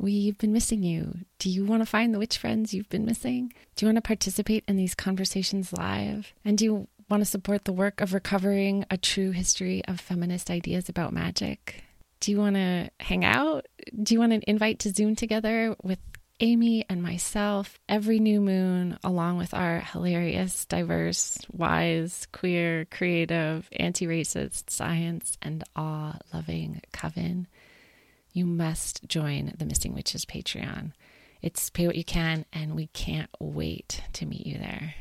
We've been missing you. Do you want to find the witch friends you've been missing? Do you want to participate in these conversations live? And do you want to support the work of recovering a true history of feminist ideas about magic? Do you want to hang out? Do you want an invite to Zoom together with Amy and myself every new moon, along with our hilarious, diverse, wise, queer, creative, anti racist, science, and awe loving coven? You must join the Missing Witches Patreon. It's pay what you can, and we can't wait to meet you there.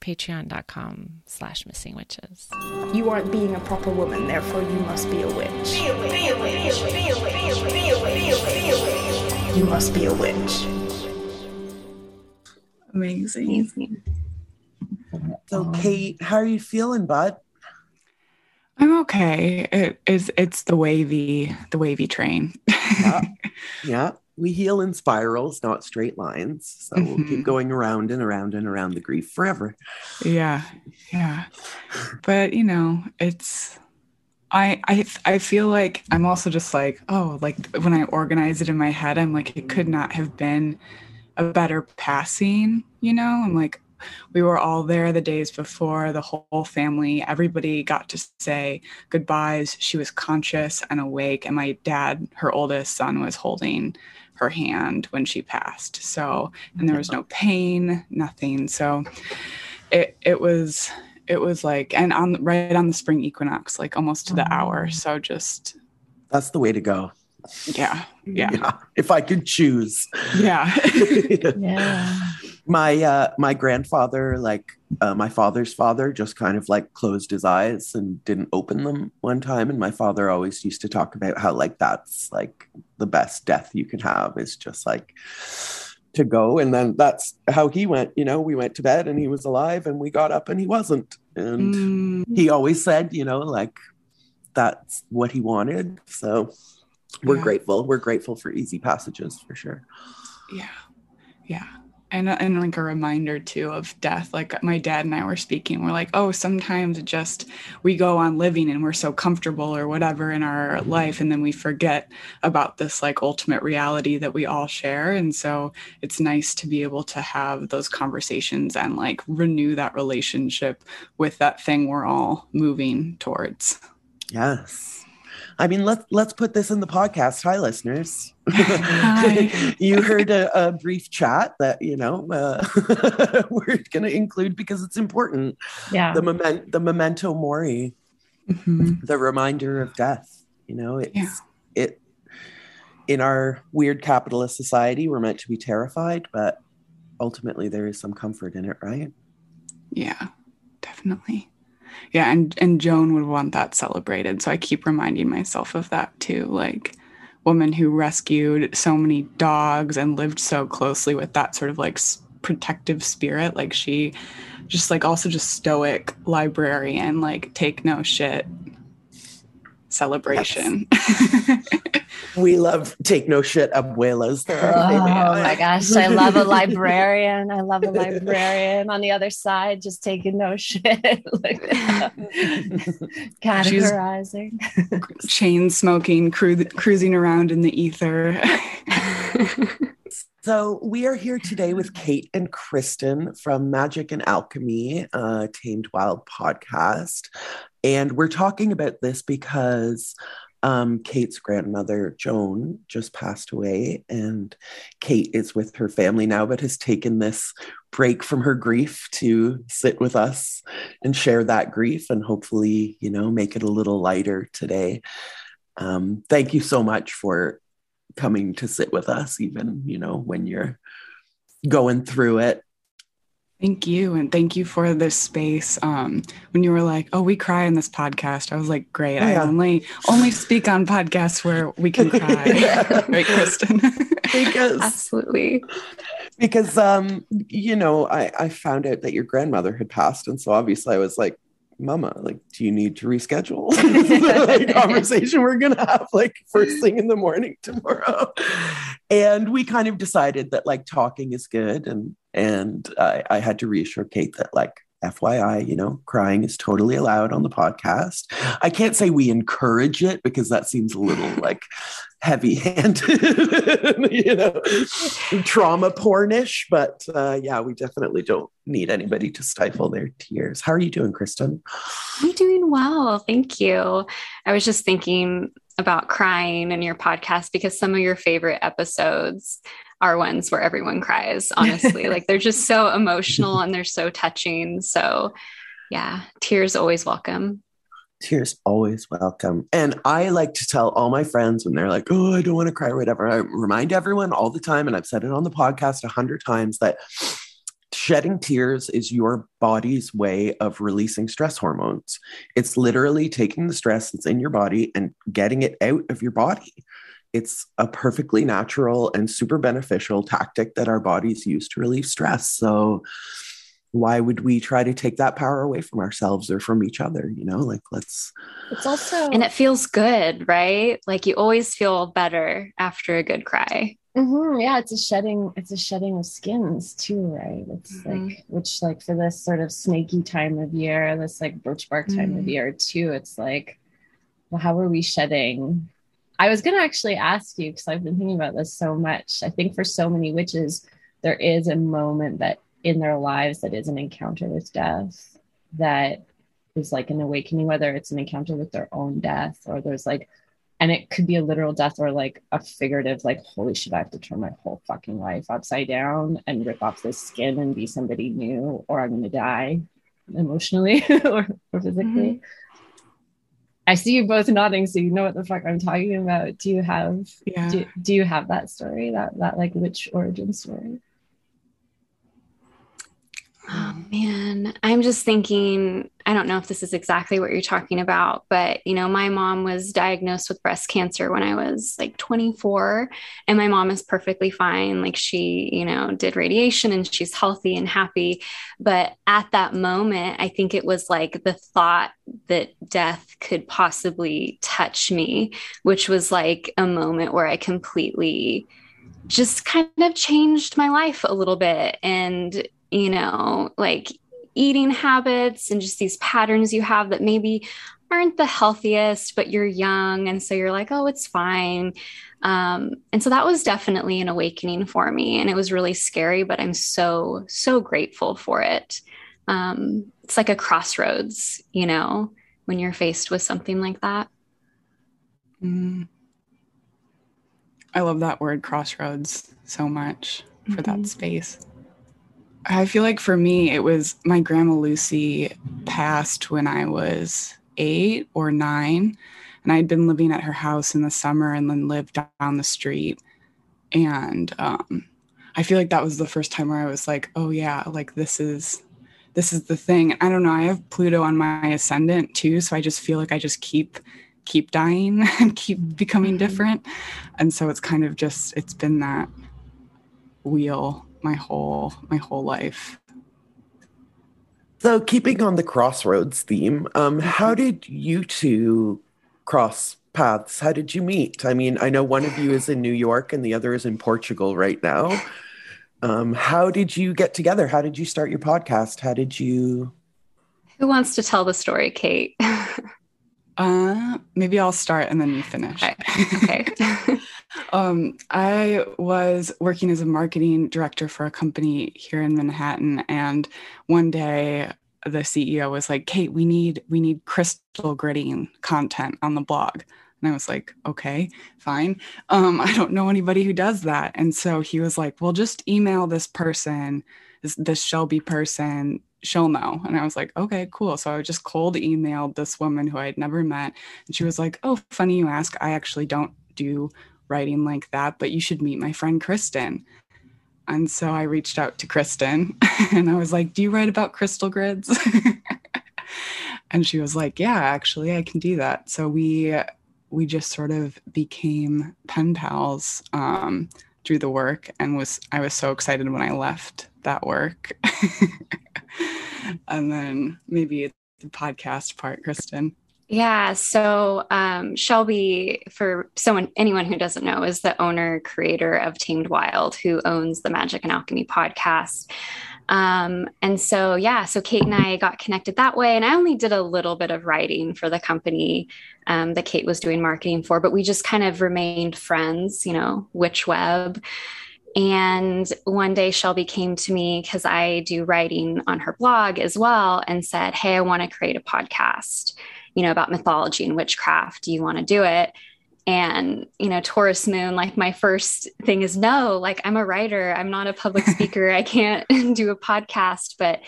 Patreon.com slash missing witches. You aren't being a proper woman, therefore you must be a witch. Be a witch. Be a witch. Be a witch. Be a witch. Be a witch. You must be a witch. Amazing. Amazing. So, Kate, how are you feeling, bud? I'm okay. It is it's the wavy the wavy train. yeah. yeah. We heal in spirals, not straight lines. So mm-hmm. we'll keep going around and around and around the grief forever. Yeah. Yeah. But you know, it's I I I feel like I'm also just like, oh, like when I organize it in my head, I'm like, it could not have been a better passing, you know? I'm like, we were all there the days before, the whole family, everybody got to say goodbyes. She was conscious and awake, and my dad, her oldest son, was holding her hand when she passed. So, and there was no pain, nothing. So, it it was it was like and on right on the spring equinox, like almost to the mm. hour. So just that's the way to go. Yeah. Yeah. yeah if I could choose. Yeah. yeah my uh my grandfather like uh, my father's father just kind of like closed his eyes and didn't open them one time and my father always used to talk about how like that's like the best death you can have is just like to go and then that's how he went you know we went to bed and he was alive and we got up and he wasn't. And mm. he always said you know like that's what he wanted. So we're yeah. grateful. We're grateful for easy passages for sure. Yeah. Yeah and, and like a reminder too of death. Like my dad and i were speaking we're like oh sometimes just we go on living and we're so comfortable or whatever in our life and then we forget about this like ultimate reality that we all share. And so it's nice to be able to have those conversations and like renew that relationship with that thing we're all moving towards. Yes I mean, let's let's put this in the podcast. Hi, listeners. Hi. you heard a, a, brief chat that you know uh, we're going to include because it's important. Yeah. The moment, the memento mori, mm-hmm. the reminder of death. You know, it's yeah. it. In our weird capitalist society, we're meant to be terrified, but ultimately there is some comfort in it, right? Yeah, definitely yeah and and joan would want that celebrated. So i keep reminding myself of that too like woman who rescued so many dogs and lived so closely with that sort of like protective spirit. Like she just like also just stoic librarian like take no shit celebration yes. we love take no shit abuelas. Oh, oh my gosh, I love a librarian. I love a librarian on the other side, just taking no shit, categorizing, She's chain smoking, cru- cruising around in the ether. So we are here today with Kate and Kristen from Magic and Alchemy, uh, Tamed Wild podcast. And we're talking about this because um, Kate's grandmother, Joan, just passed away, and Kate is with her family now, but has taken this break from her grief to sit with us and share that grief and hopefully, you know, make it a little lighter today. Um, thank you so much for coming to sit with us, even, you know, when you're going through it. Thank you. And thank you for this space. Um, when you were like, oh, we cry in this podcast, I was like, great. Oh, yeah. I only only speak on podcasts where we can cry. right, Kristen? because absolutely. Because um, you know, I, I found out that your grandmother had passed. And so obviously I was like, Mama, like, do you need to reschedule the conversation we're gonna have like first thing in the morning tomorrow? And we kind of decided that like talking is good, and and I, I had to reassure Kate that like FYI, you know, crying is totally allowed on the podcast. I can't say we encourage it because that seems a little like heavy handed, you know, trauma pornish. But uh, yeah, we definitely don't need anybody to stifle their tears. How are you doing, Kristen? I'm doing well. Thank you. I was just thinking about crying in your podcast because some of your favorite episodes are ones where everyone cries, honestly. like they're just so emotional and they're so touching. So, yeah, tears always welcome. Tears always welcome. And I like to tell all my friends when they're like, oh, I don't want to cry or whatever. I remind everyone all the time, and I've said it on the podcast a hundred times that shedding tears is your body's way of releasing stress hormones. It's literally taking the stress that's in your body and getting it out of your body it's a perfectly natural and super beneficial tactic that our bodies use to relieve stress. So, why would we try to take that power away from ourselves or from each other? You know, like let's. It's also. And it feels good, right? Like you always feel better after a good cry. Mm-hmm. Yeah, it's a shedding. It's a shedding of skins too, right? It's mm-hmm. like which, like, for this sort of snaky time of year, this like birch bark time mm-hmm. of year too. It's like, well, how are we shedding I was going to actually ask you because I've been thinking about this so much. I think for so many witches, there is a moment that in their lives that is an encounter with death that is like an awakening, whether it's an encounter with their own death or there's like, and it could be a literal death or like a figurative, like, holy shit, I have to turn my whole fucking life upside down and rip off this skin and be somebody new, or I'm going to die emotionally or, or physically. Mm-hmm. I see you both nodding, so you know what the fuck I'm talking about. Do you have yeah. do, do you have that story, that that like witch origin story? Oh man, I'm just thinking, I don't know if this is exactly what you're talking about, but you know, my mom was diagnosed with breast cancer when I was like 24, and my mom is perfectly fine. Like she, you know, did radiation and she's healthy and happy. But at that moment, I think it was like the thought that death could possibly touch me, which was like a moment where I completely just kind of changed my life a little bit. And you know, like eating habits and just these patterns you have that maybe aren't the healthiest, but you're young. And so you're like, oh, it's fine. Um, and so that was definitely an awakening for me. And it was really scary, but I'm so, so grateful for it. Um, it's like a crossroads, you know, when you're faced with something like that. Mm. I love that word crossroads so much for mm-hmm. that space. I feel like for me, it was my grandma Lucy passed when I was eight or nine. And I'd been living at her house in the summer and then lived down the street. And um, I feel like that was the first time where I was like, oh, yeah, like this is. This is the thing. I don't know. I have Pluto on my ascendant too, so I just feel like I just keep keep dying and keep becoming mm-hmm. different. And so it's kind of just it's been that wheel my whole my whole life. So, keeping on the crossroads theme, um, how did you two cross paths? How did you meet? I mean, I know one of you is in New York and the other is in Portugal right now. Um, how did you get together? How did you start your podcast? How did you? Who wants to tell the story, Kate? uh, maybe I'll start and then you finish. Okay. okay. Um, I was working as a marketing director for a company here in Manhattan, and one day the CEO was like, "Kate, we need we need crystal gridding content on the blog." And I was like, "Okay, fine. Um, I don't know anybody who does that." And so he was like, "Well, just email this person, this, this Shelby person." she'll know. And I was like, okay, cool. So I just cold emailed this woman who I had never met. And she was like, oh, funny you ask. I actually don't do writing like that, but you should meet my friend Kristen. And so I reached out to Kristen and I was like, Do you write about crystal grids? and she was like, Yeah, actually, I can do that. So we we just sort of became pen pals um, through the work and was I was so excited when I left that work. and then maybe the podcast part, Kristen. Yeah. So um, Shelby, for someone, anyone who doesn't know, is the owner creator of Tamed Wild, who owns the Magic and Alchemy podcast. Um, and so, yeah, so Kate and I got connected that way. And I only did a little bit of writing for the company um, that Kate was doing marketing for, but we just kind of remained friends, you know, Witch Web. And one day Shelby came to me because I do writing on her blog as well and said, Hey, I want to create a podcast, you know, about mythology and witchcraft. Do you want to do it? and you know taurus moon like my first thing is no like i'm a writer i'm not a public speaker i can't do a podcast. But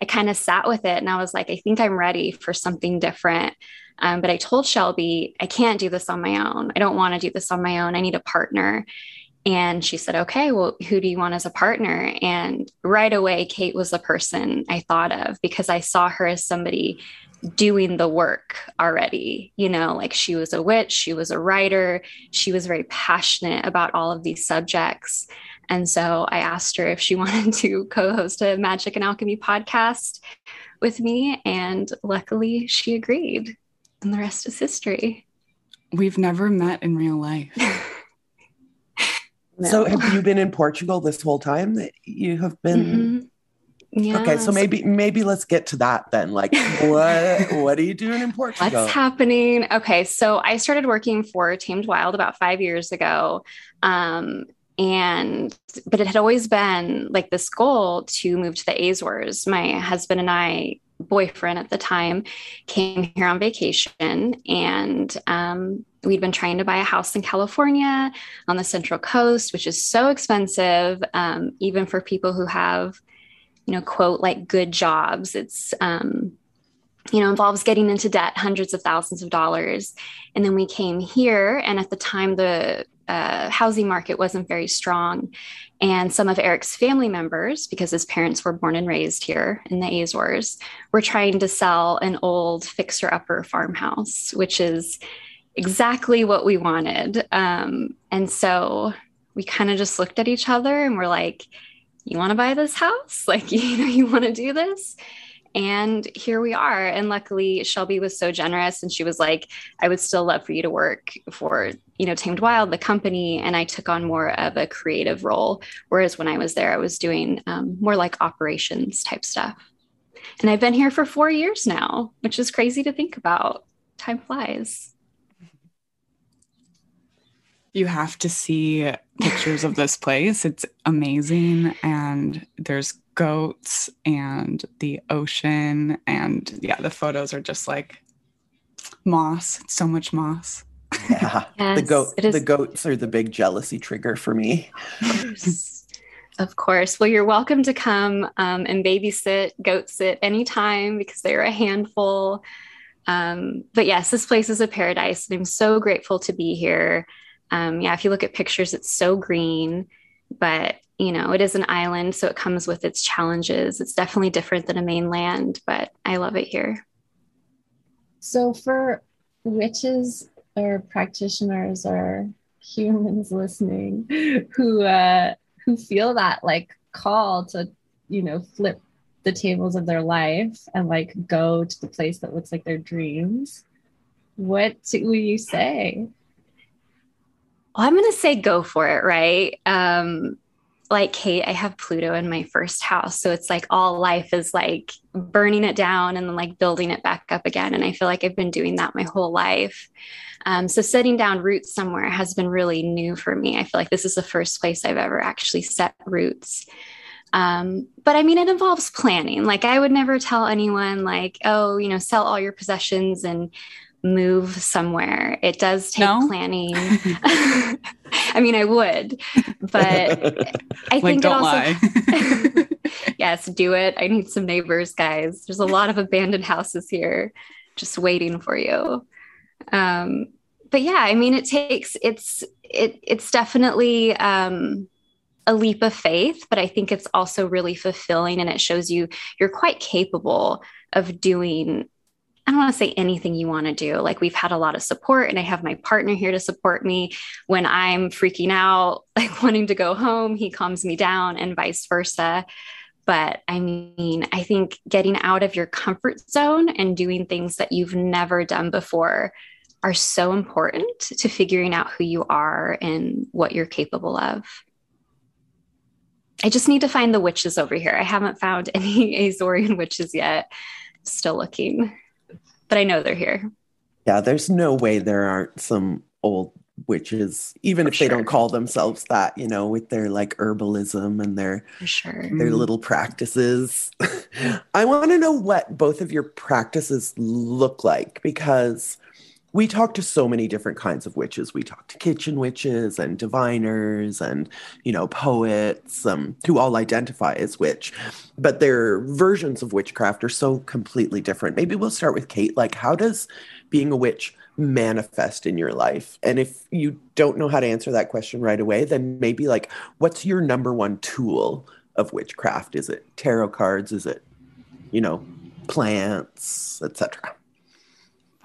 i kind of sat with it and i was like i think i'm ready for something different. Um, but i told shelby i can't do this on my own. I don't want to do this on my own. I need a partner. And she said okay well who do you want as a partner? And right away kate was the person i thought of because i saw her as somebody doing the work already. You know, like she was a witch, she was a writer, she was very passionate about all of these subjects. And so I asked her if she wanted to co host a Magic and Alchemy podcast with me. And luckily she agreed. And the rest is history. We've never met in real life. no. So have you been in Portugal this whole time that you have been? Mm-hmm. Yeah. Okay, so maybe maybe let's get to that then. Like, what what are you doing in Portugal? What's happening? Okay, so I started working for Tamed Wild about five years ago, um, and but it had always been like this goal to move to the Azores. My husband and I, boyfriend at the time, came here on vacation, and um, we'd been trying to buy a house in California on the Central Coast, which is so expensive, um, even for people who have you know, quote, like good jobs. It's, um, you know, involves getting into debt, hundreds of thousands of dollars. And then we came here, and at the time, the uh, housing market wasn't very strong. And some of Eric's family members, because his parents were born and raised here in the Azores, were trying to sell an old fixer upper farmhouse, which is exactly what we wanted. Um, and so we kind of just looked at each other and we're like, you want to buy this house? Like, you know, you want to do this? And here we are. And luckily, Shelby was so generous and she was like, I would still love for you to work for, you know, Tamed Wild, the company. And I took on more of a creative role. Whereas when I was there, I was doing um, more like operations type stuff. And I've been here for four years now, which is crazy to think about. Time flies you have to see pictures of this place. It's amazing. And there's goats and the ocean. And yeah, the photos are just like moss. so much moss. Yeah. yes, the goat the goats are the big jealousy trigger for me. Of course. of course. Well, you're welcome to come um, and babysit, goat sit anytime because they're a handful. Um, but yes, this place is a paradise. And I'm so grateful to be here um, yeah, if you look at pictures, it's so green, but you know, it is an island, so it comes with its challenges. It's definitely different than a mainland, but I love it here. So, for witches or practitioners or humans listening who uh, who feel that like call to, you know, flip the tables of their life and like go to the place that looks like their dreams, what will you say? I'm going to say go for it, right? Um, like Kate, I have Pluto in my first house. So it's like all life is like burning it down and then like building it back up again. And I feel like I've been doing that my whole life. Um, so setting down roots somewhere has been really new for me. I feel like this is the first place I've ever actually set roots. Um, but I mean, it involves planning. Like I would never tell anyone like, oh, you know, sell all your possessions and move somewhere. It does take no? planning. I mean, I would, but I think like, it also. yes, do it. I need some neighbors, guys. There's a lot of abandoned houses here, just waiting for you. Um, but yeah, I mean, it takes. It's it. It's definitely. Um, a leap of faith, but I think it's also really fulfilling and it shows you you're quite capable of doing I don't want to say anything you want to do. Like we've had a lot of support and I have my partner here to support me when I'm freaking out, like wanting to go home, he calms me down and vice versa. But I mean, I think getting out of your comfort zone and doing things that you've never done before are so important to figuring out who you are and what you're capable of. I just need to find the witches over here. I haven't found any Azorian witches yet. Still looking, but I know they're here. Yeah, there's no way there aren't some old witches, even For if sure. they don't call themselves that, you know, with their like herbalism and their sure. their mm-hmm. little practices. I want to know what both of your practices look like because we talk to so many different kinds of witches. We talk to kitchen witches and diviners and, you know, poets um, who all identify as witch, but their versions of witchcraft are so completely different. Maybe we'll start with Kate. Like, how does being a witch manifest in your life? And if you don't know how to answer that question right away, then maybe like, what's your number one tool of witchcraft? Is it tarot cards? Is it, you know, plants, etc.?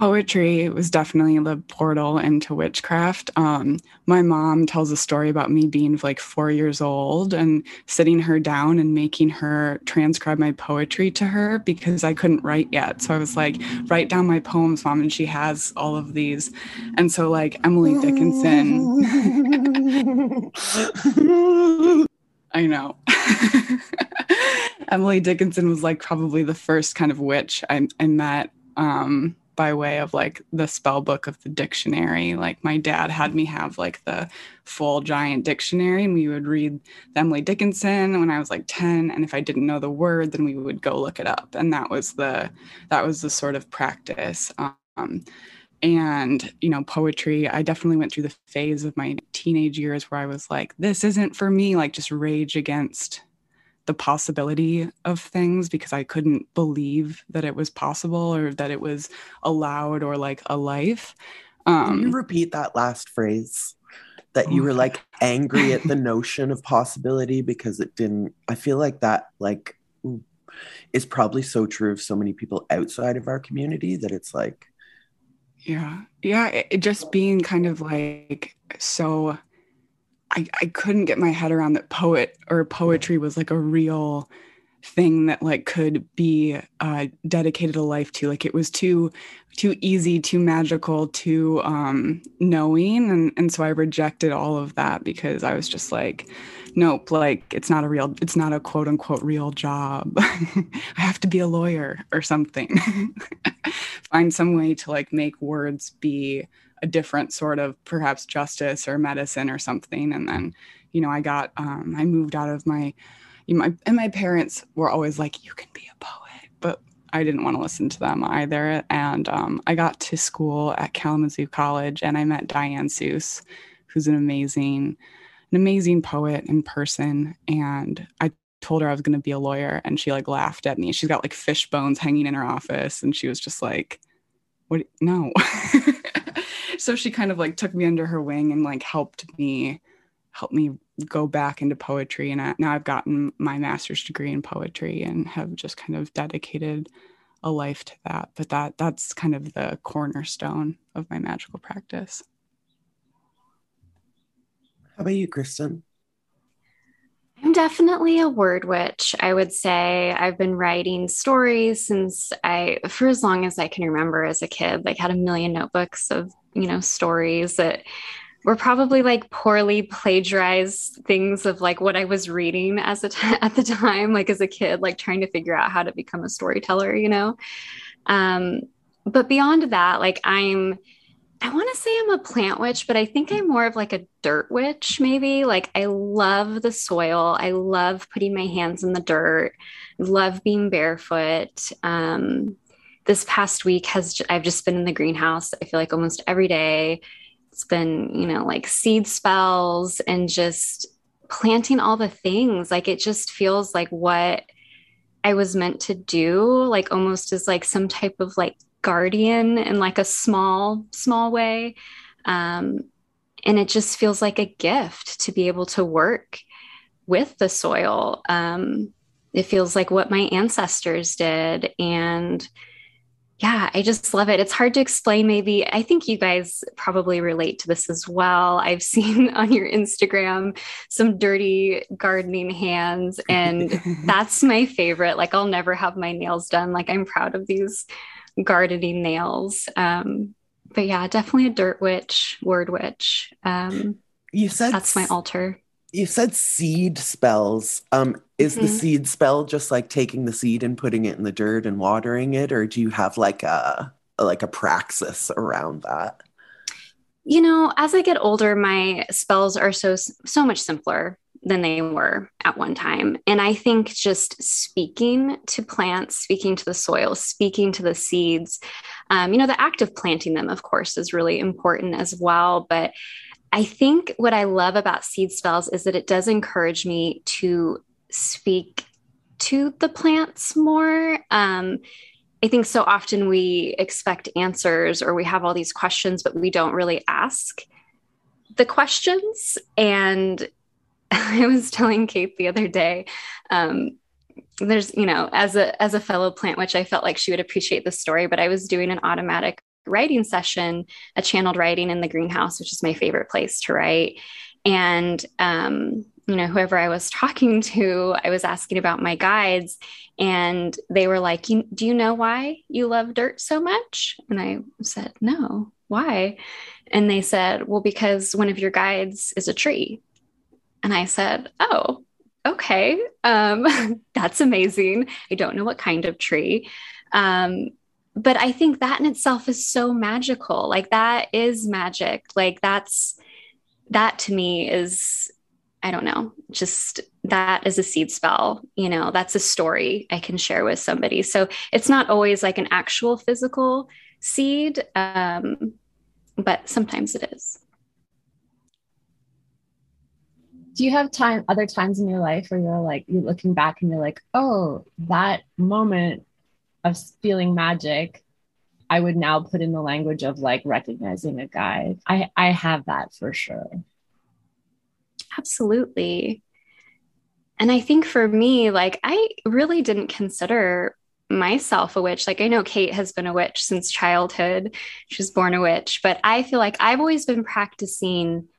Poetry was definitely the portal into witchcraft. Um, my mom tells a story about me being like four years old and sitting her down and making her transcribe my poetry to her because I couldn't write yet. So I was like, write down my poems, mom. And she has all of these. And so, like, Emily Dickinson. I know. Emily Dickinson was like probably the first kind of witch I, I met. Um, by way of like the spell book of the dictionary. Like my dad had me have like the full giant dictionary and we would read Emily Dickinson when I was like 10 and if I didn't know the word then we would go look it up and that was the that was the sort of practice. Um, and you know poetry i definitely went through the phase of my teenage years where i was like this isn't for me like just rage against the possibility of things because I couldn't believe that it was possible or that it was allowed or like a life. Um, Can you um, repeat that last phrase? That you were like angry at the notion of possibility because it didn't. I feel like that like is probably so true of so many people outside of our community that it's like, yeah, yeah, it, it just being kind of like so I, I couldn't get my head around that poet or poetry was like a real thing that like could be uh, dedicated a life to. Like it was too too easy too magical too um knowing and and so i rejected all of that because i was just like nope like it's not a real it's not a quote unquote real job. I have to be a lawyer or something. Find some way to like make words be a different sort of perhaps justice or medicine or something. And then, you know, I got, um, I moved out of my, you know, my, and my parents were always like, you can be a poet, but I didn't want to listen to them either. And um, I got to school at Kalamazoo College and I met Diane Seuss, who's an amazing, an amazing poet in person. And I told her I was going to be a lawyer and she like laughed at me. She's got like fish bones hanging in her office and she was just like, what? No. so she kind of like took me under her wing and like helped me help me go back into poetry. And I, now I've gotten my master's degree in poetry and have just kind of dedicated a life to that. But that that's kind of the cornerstone of my magical practice. How about you kristen Definitely a word witch. I would say I've been writing stories since I, for as long as I can remember as a kid, like had a million notebooks of, you know, stories that were probably like poorly plagiarized things of like what I was reading as a t- at the time, like as a kid, like trying to figure out how to become a storyteller, you know? Um, but beyond that, like I'm, I want to say I'm a plant witch, but I think I'm more of like a dirt witch, maybe. Like, I love the soil. I love putting my hands in the dirt, love being barefoot. Um, this past week has, I've just been in the greenhouse, I feel like almost every day. It's been, you know, like seed spells and just planting all the things. Like, it just feels like what I was meant to do, like almost as like some type of like guardian in like a small small way. Um, and it just feels like a gift to be able to work with the soil. Um, it feels like what my ancestors did. And yeah i just love it. It's hard to explain. Maybe i think you guys probably relate to this as well. I've seen on your instagram some dirty gardening hands and that's my favorite. Like i'll never have my nails done. Like i'm proud of these gardening nails. Um, but yeah, definitely a dirt witch, word witch. Um, you said that's my altar. you said seed spells. Um, is mm-hmm. the seed spell just like taking the seed and putting it in the dirt and watering it, or do you have like a like a praxis around that? You know, as I get older, my spells are so so much simpler than they were at one time. And I think just speaking to plants, speaking to the soil, speaking to the seeds, um, you know, the act of planting them, of course, is really important as well. But I think what I love about seed spells is that it does encourage me to speak to the plants more. Um, I think so often we expect answers or we have all these questions, but we don't really ask the questions. And I was telling Kate the other day, um, there's, you know, as a as a fellow plant, which I felt like she would appreciate the story, but I was doing an automatic writing session, a channeled writing in the greenhouse, which is my favorite place to write. And um, you know, whoever I was talking to, I was asking about my guides, and they were like, "Do you know why you love dirt so much?" And I said, "No, why?" And they said, "Well, because one of your guides is a tree." And I said, "Oh, okay, um, that's amazing. I don't know what kind of tree." Um, but I think that in itself is so magical. Like that is magic. Like that's that to me is I don't know, just that is a seed spell. You know, that's a story I can share with somebody. So it's not always like an actual physical seed, um, but sometimes it is. Do you have time, other times in your life where you're like, you're looking back and you're like, oh, that moment of feeling magic I would now put in the language of like recognizing a guide. I I have that for sure. Absolutely. And I think for me, like I really didn't consider myself a witch. Like I know Kate has been a witch since childhood. She was born a witch, but I feel like I've always been practicing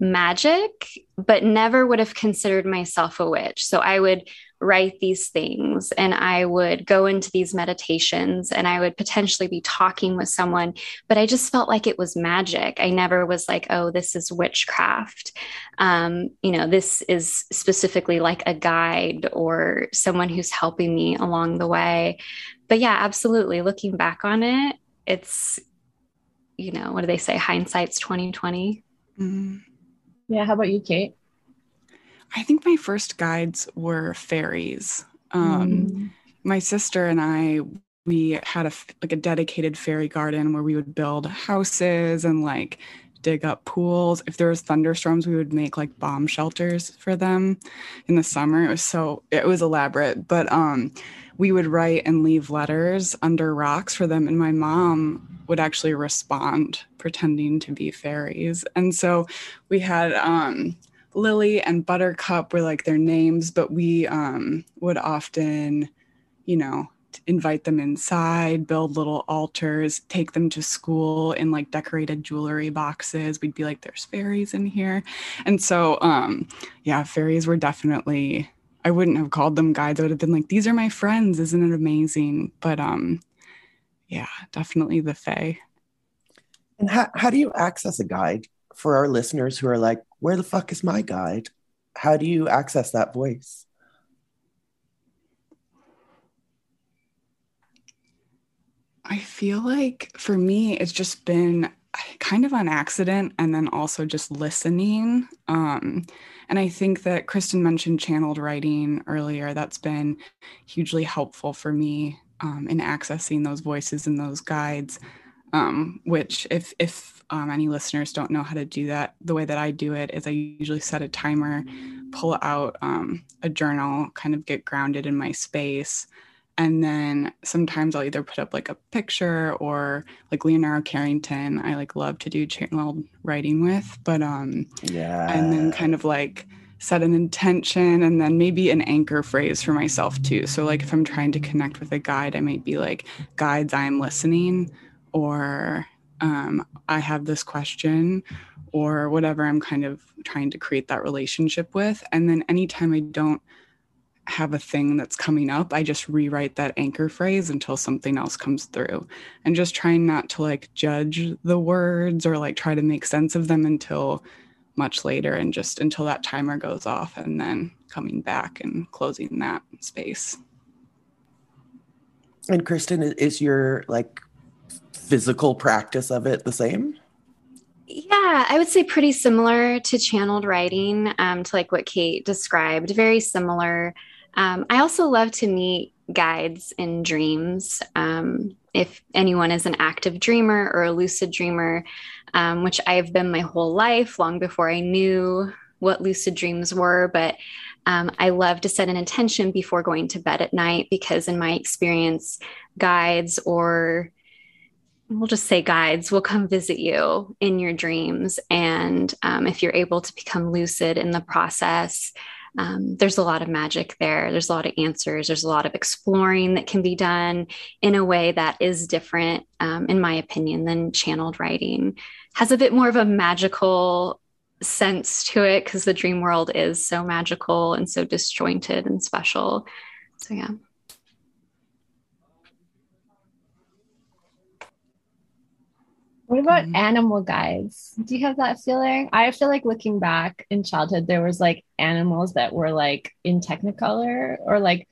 magic, but never would have considered myself a witch. So I would write these things and I would go into these meditations and I would potentially be talking with someone, but I just felt like it was magic. I never was like, oh, this is witchcraft. Um, you know, this is specifically like a guide or someone who's helping me along the way. But yeah, absolutely. Looking back on it, it's, you know, what do they say? Hindsight's 2020. Mm-hmm. Yeah. How about you, Kate? I think my first guides were fairies. Um, mm. My sister and I, we had a like a dedicated fairy garden where we would build houses and like dig up pools. If there was thunderstorms, we would make like bomb shelters for them in the summer. It was so it was elaborate, but um, we would write and leave letters under rocks for them, and my mom would actually respond pretending to be fairies. And so we had um, Lily and Buttercup were like their names, but we um, would often, you know, invite them inside, build little altars, take them to school in like decorated jewelry boxes. We'd be like, there's fairies in here. And so, um, yeah, fairies were definitely, I wouldn't have called them guides. I would have been like, these are my friends. Isn't it amazing? But um, yeah, definitely the Fae. And how, how do you access a guide for our listeners who are like, where the fuck is my guide? How do you access that voice? I feel like for me, it's just been kind of on accident and then also just listening. Um, and I think that Kristen mentioned channeled writing earlier. That's been hugely helpful for me um, in accessing those voices and those guides. Um, which, if if um, any listeners don't know how to do that, the way that I do it is I usually set a timer, pull out um, a journal, kind of get grounded in my space. And then sometimes I'll either put up like a picture or like Leonora Carrington, I like love to do channeled writing with, but um, yeah. And then kind of like set an intention and then maybe an anchor phrase for myself too. So like if I'm trying to connect with a guide, I might be like, guides, I'm listening or um, I have this question or whatever I'm kind of trying to create that relationship with. And then anytime I don't have a thing that's coming up, I just rewrite that anchor phrase until something else comes through. And just trying not to like judge the words or like try to make sense of them until much later and just until that timer goes off and then coming back and closing that space. And Kristen, is your like physical practice of it the same? Yeah, I would say pretty similar to channeled writing, um, to like what Kate described, very similar. Um, I also love to meet guides in dreams. Um, if anyone is an active dreamer or a lucid dreamer, um, which I've been my whole life, long before I knew what lucid dreams were, but um, I love to set an intention before going to bed at night because, in my experience, guides or we'll just say guides will come visit you in your dreams. And um, if you're able to become lucid in the process, um, there's a lot of magic there. There's a lot of answers. There's a lot of exploring that can be done in a way that is different, um, in my opinion, than channeled writing. Has a bit more of a magical sense to it because the dream world is so magical and so disjointed and special. So, yeah. What about mm-hmm. animal guides? Do you have that feeling? I feel like looking back in childhood, there was like animals that were like in Technicolor or like,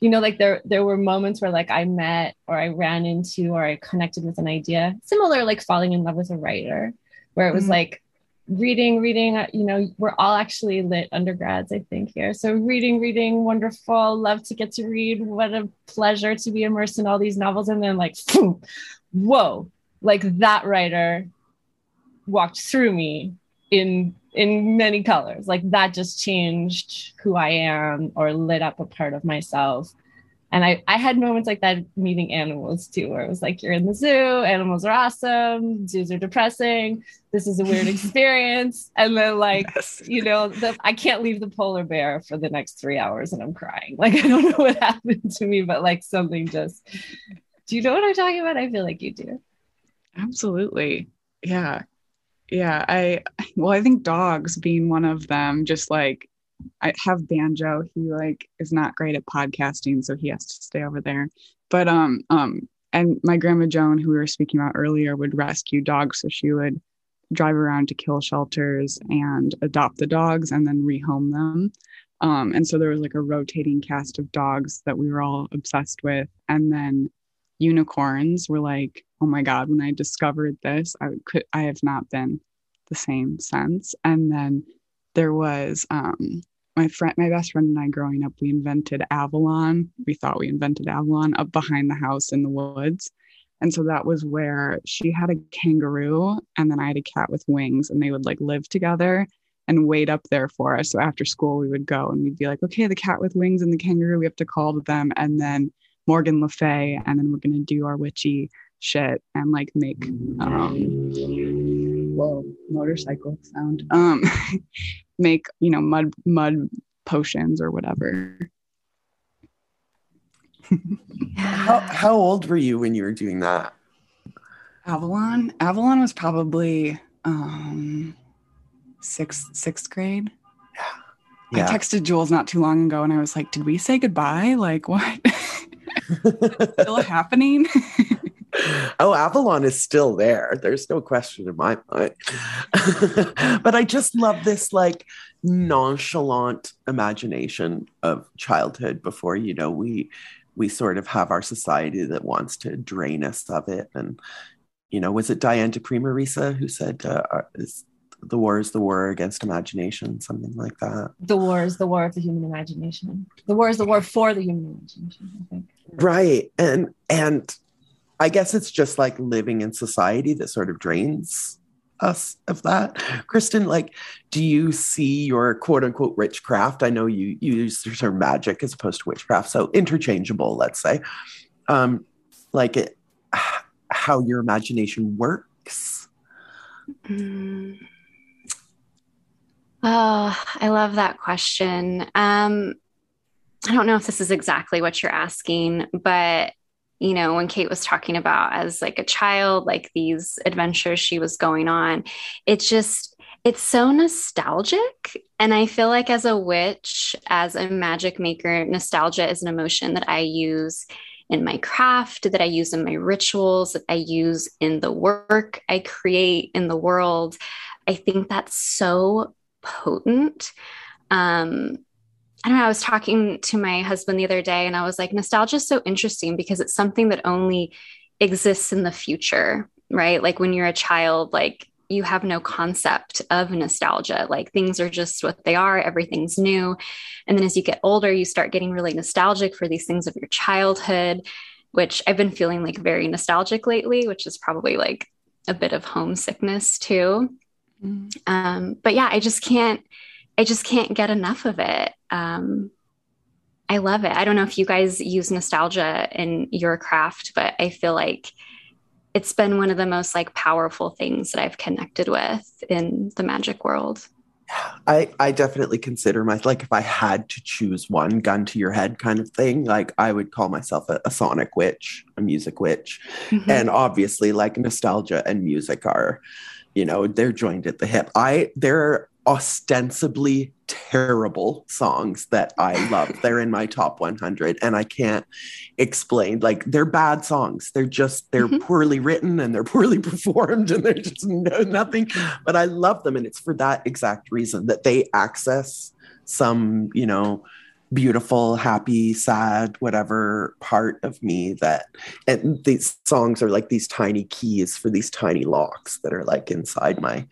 you know, like there there were moments where like I met or I ran into or I connected with an idea, similar like falling in love with a writer, where it was mm-hmm. like reading, reading. Uh, you know, we're all actually lit undergrads, I think here. So reading, reading, wonderful. Love to get to read. What a pleasure to be immersed in all these novels, and then like, whoa like that writer walked through me in in many colors like that just changed who i am or lit up a part of myself and I, I had moments like that meeting animals too, where it was like, you're in the zoo, animals are awesome, zoos are depressing, this is a weird experience. And then, like, yes. you know, the, I can't leave the polar bear for the next three hours and I'm crying. Like, I don't know what happened to me, but like something just, do you know what I'm talking about? I feel like you do. Absolutely. Yeah. Yeah. I, well, I think dogs being one of them, just like I have Banjo. He like is not great at podcasting, so he has to stay over there. But, um, um, and my grandma Joan, who we were speaking about earlier, would rescue dogs. So she would drive around to kill shelters and adopt the dogs and then rehome them. Um, and so there was like a rotating cast of dogs that we were all obsessed with. And then unicorns were like, oh my God, when I discovered this, I could I have not been the same since. And then there was um my friend my best friend and I growing up, we invented Avalon. We thought we invented Avalon up behind the house in the woods. And so that was where she had a kangaroo and then I had a cat with wings and they would like live together and wait up there for us. So after school we would go and we'd be like, okay, the cat with wings and the kangaroo, we have to call to them. And then Morgan Le Fay, and then we're gonna do our witchy shit and like make um whoa motorcycle sound um make you know mud mud potions or whatever how, how old were you when you were doing that avalon avalon was probably um sixth sixth grade yeah. yeah. I texted Jules not too long ago and I was like, did we say goodbye? Like, what? still happening? oh, Avalon is still there. There's no question in my mind. but I just love this like nonchalant imagination of childhood before, you know, we we sort of have our society that wants to drain us of it. And, you know, was it Diane di Prima who said, uh, is, the war is the war against imagination, something like that. The war is the war of the human imagination. The war is the war for the human imagination, I think. Right. And and I guess it's just like living in society that sort of drains us of that. Kristen, like, do you see your quote unquote witchcraft? I know you, you use the term magic as opposed to witchcraft, so interchangeable, let's say. Um, like it, how your imagination works. Mm. Oh, I love that question. Um, I don't know if this is exactly what you're asking, but you know, when Kate was talking about as like a child, like these adventures she was going on, it's just, it's so nostalgic. And I feel like as a witch, as a magic maker, nostalgia is an emotion that I use in my craft, that I use in my rituals, that I use in the work I create in the world. I think that's so potent. Um, I don't know. I was talking to my husband the other day and I was like, nostalgia is so interesting because it's something that only exists in the future, right? Like when you're a child, like you have no concept of nostalgia. Like things are just what they are, everything's new. And then as you get older, you start getting really nostalgic for these things of your childhood, which I've been feeling like very nostalgic lately, which is probably like a bit of homesickness too. Mm. Um, but yeah, I just can't I just can't get enough of it. Um, I love it. I don't know if you guys use nostalgia in your craft, but I feel like it's been one of the most like powerful things that I've connected with in the magic world. I I definitely consider myself like if I had to choose one gun to your head kind of thing, like I would call myself a, a sonic witch, a music witch. Mm-hmm. And obviously like nostalgia and music are, you know, they're joined at the hip. I there ostensibly terrible songs that I love. they're in my top 100 and I can't explain like they're bad songs. They're just they're mm-hmm. poorly written and they're poorly performed and they're just no, nothing but I love them and it's for that exact reason that they access some, you know, beautiful, happy, sad, whatever part of me that and these songs are like these tiny keys for these tiny locks that are like inside my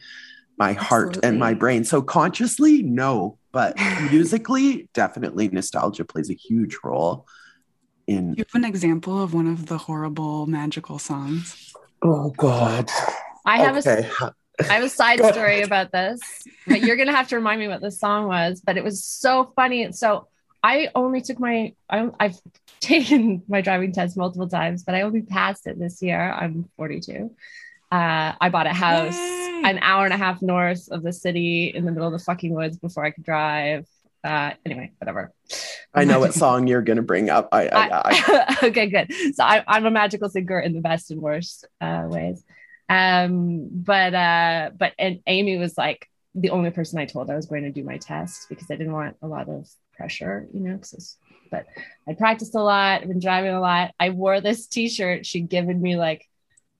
my heart Absolutely. and my brain. So consciously, no, but musically, definitely nostalgia plays a huge role in. You have an example of one of the horrible magical songs. Oh God. I have okay. a. I have a side story about this, but you're gonna have to remind me what the song was. But it was so funny. And so I only took my I, I've taken my driving test multiple times, but I only passed it this year. I'm 42. Uh, I bought a house Yay. an hour and a half north of the city in the middle of the fucking woods before I could drive. Uh, anyway, whatever. I know what song you're going to bring up. I, I, I okay, good. So I, am a magical singer in the best and worst uh, ways. Um, but uh, but and Amy was like the only person I told I was going to do my test because I didn't want a lot of pressure, you know. Because but I practiced a lot. I've been driving a lot. I wore this T-shirt she'd given me like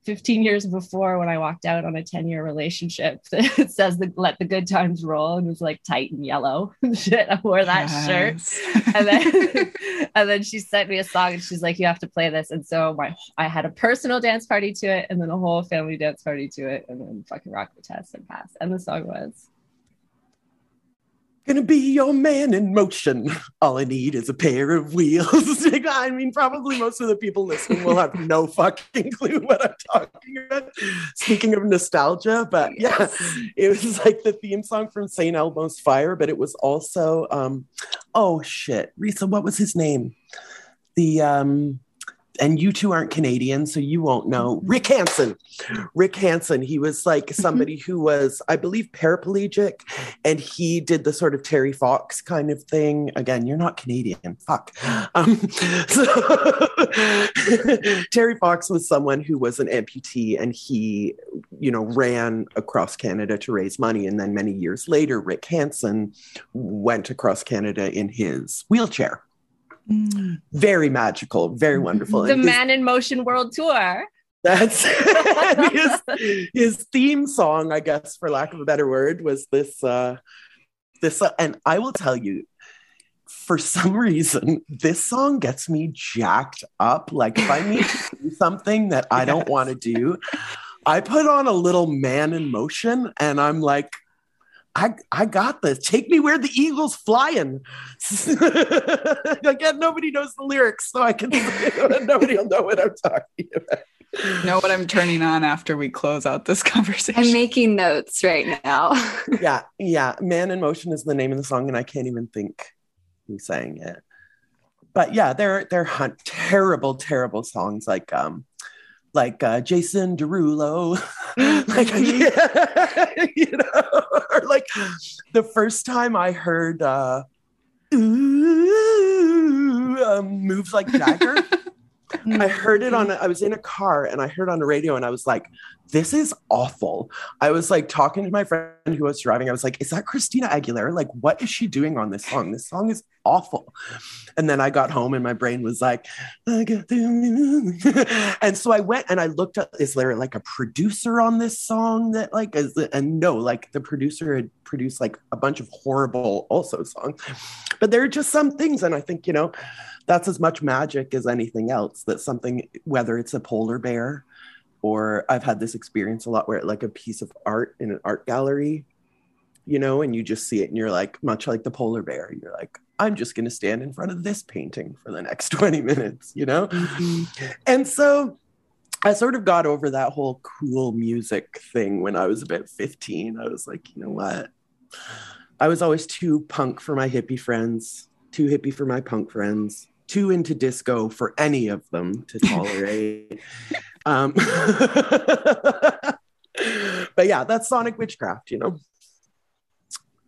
15 years before when I walked out on a 10 year relationship that says the, let the good times roll and was like tight and yellow. Shit, I wore that yes. shirt. And then and then she sent me a song and she's like, you have to play this. And so my I had a personal dance party to it and then a whole family dance party to it and then fucking rock the test and pass. And the song was Gonna be your man in motion. All I need is a pair of wheels. I mean, probably most of the people listening will have no fucking clue what I'm talking about. Speaking of nostalgia, but yeah, it was like the theme song from St. Elmo's Fire, but it was also um, oh shit, Risa, what was his name? The um and you two aren't Canadian, so you won't know. Mm-hmm. Rick Hansen. Rick Hansen. He was like mm-hmm. somebody who was, I believe, paraplegic, and he did the sort of Terry Fox kind of thing. Again, you're not Canadian. Fuck. Um, so Terry Fox was someone who was an amputee, and he, you know, ran across Canada to raise money. And then many years later, Rick Hansen went across Canada in his wheelchair. Mm. Very magical, very wonderful. The Man in Motion World Tour. That's his, his theme song, I guess, for lack of a better word, was this. Uh, this, uh, and I will tell you, for some reason, this song gets me jacked up. Like if I need to do something that I don't want to do, I put on a little man in motion, and I'm like, I I got this. Take me where the eagle's flying. Again, nobody knows the lyrics, so I can nobody will know what I'm talking about. Know what I'm turning on after we close out this conversation. I'm making notes right now. yeah, yeah. Man in Motion is the name of the song, and I can't even think who sang it. But yeah, they're they're hunt terrible, terrible songs like um like uh, Jason Derulo, like yeah, you know, or like the first time I heard uh, ooh, um, moves like Jagger. I heard it on. A, I was in a car and I heard on the radio and I was like, this is awful. I was like talking to my friend who was driving. I was like, is that Christina Aguilera? Like, what is she doing on this song? This song is awful. And then I got home and my brain was like, and so I went and I looked up, is there like a producer on this song that like is it? and no, like the producer had produced like a bunch of horrible also songs. But there are just some things, and I think, you know, that's as much magic as anything else. That something, whether it's a polar bear or I've had this experience a lot where like a piece of art in an art gallery, you know, and you just see it and you're like, much like the polar bear, you're like, I'm just going to stand in front of this painting for the next 20 minutes, you know? Mm-hmm. And so I sort of got over that whole cool music thing when I was about 15. I was like, you know what? I was always too punk for my hippie friends, too hippie for my punk friends, too into disco for any of them to tolerate. Um, but yeah, that's Sonic Witchcraft, you know.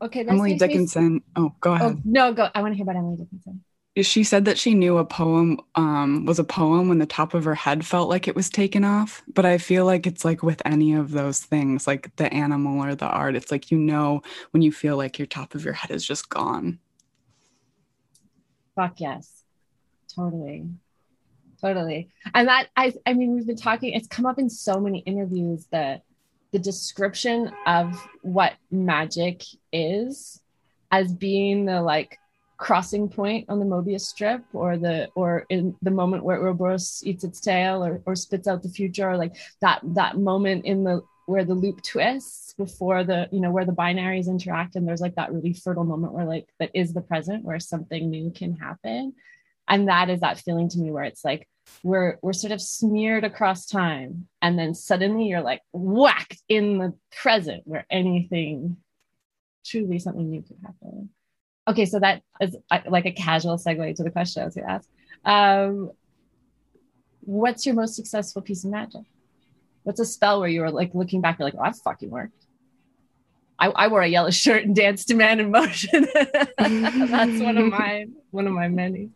Okay, Emily Dickinson. Me... Oh, go ahead. Oh, no, go. I want to hear about Emily Dickinson. She said that she knew a poem um, was a poem when the top of her head felt like it was taken off. But I feel like it's like with any of those things, like the animal or the art, it's like you know when you feel like your top of your head is just gone. Fuck yes. Totally totally. And that i i mean we've been talking it's come up in so many interviews that the description of what magic is as being the like crossing point on the Mobius strip or the or in the moment where Ouroboros eats its tail or, or spits out the future or like that that moment in the where the loop twists before the you know where the binaries interact and there's like that really fertile moment where like that is the present where something new can happen. And that is that feeling to me where it's like we're we're sort of smeared across time. And then suddenly you're like whacked in the present where anything truly something new could happen. Okay so that is like a casual segue to the question i was going to ask. Um, what's your most successful piece of magic? What's a spell where you were like looking back you're like oh that fucking worked. I, I wore a yellow shirt and danced to man in motion. That's one of my one of my many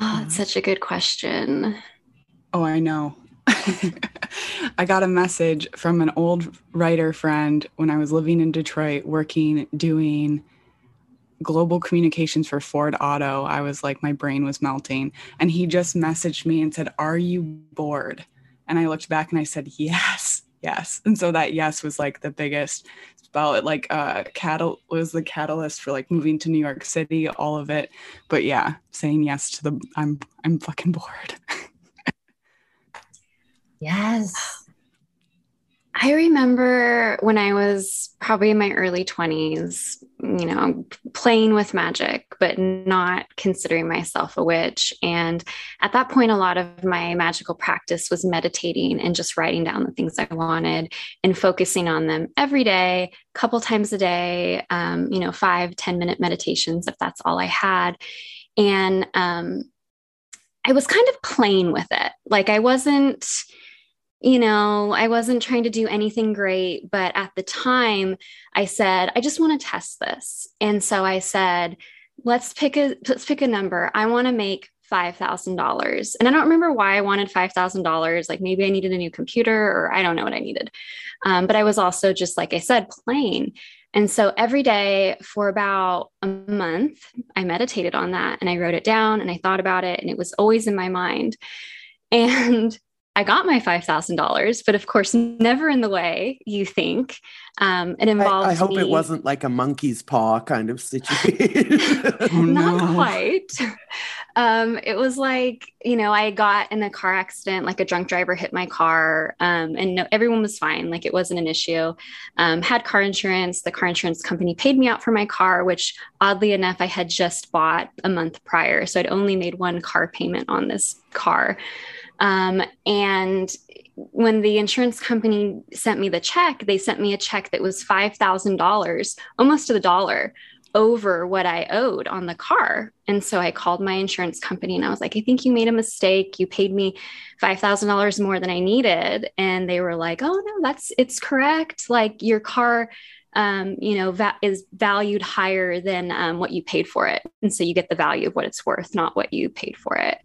Ah, oh, it's such a good question. Oh, I know. I got a message from an old writer friend when I was living in Detroit, working, doing global communications for Ford Auto. I was like, my brain was melting. And he just messaged me and said, Are you bored? And I looked back and I said, Yes, yes. And so that yes was like the biggest spell. It like uh catal was the catalyst for like moving to New York City, all of it. But yeah, saying yes to the I'm I'm fucking bored. yes. I remember when I was probably in my early 20s, you know, playing with magic, but not considering myself a witch. And at that point, a lot of my magical practice was meditating and just writing down the things I wanted and focusing on them every day, a couple times a day, um, you know, five ten minute meditations if that's all I had. And um, I was kind of playing with it. Like I wasn't you know, I wasn't trying to do anything great, but at the time I said, I just want to test this. And so I said, let's pick a let's pick a number. I want to make $5,000. And I don't remember why I wanted $5,000. Like maybe I needed a new computer or I don't know what I needed. Um, but I was also just, like I said, playing. And so every day for about a month, I meditated on that and I wrote it down and I thought about it and it was always in my mind. And I got my $5,000, but of course, never in the way you think. Um, it involved. I, I hope me... it wasn't like a monkey's paw kind of situation. oh, Not quite. Um, it was like, you know, I got in a car accident, like a drunk driver hit my car, um, and no, everyone was fine. Like it wasn't an issue. Um, had car insurance. The car insurance company paid me out for my car, which oddly enough, I had just bought a month prior. So I'd only made one car payment on this car. Um, and when the insurance company sent me the check, they sent me a check that was $5,000, almost to the dollar over what I owed on the car. And so I called my insurance company and I was like, I think you made a mistake. You paid me $5,000 more than I needed. And they were like, oh, no, that's, it's correct. Like your car, um, you know, va- is valued higher than um, what you paid for it. And so you get the value of what it's worth, not what you paid for it.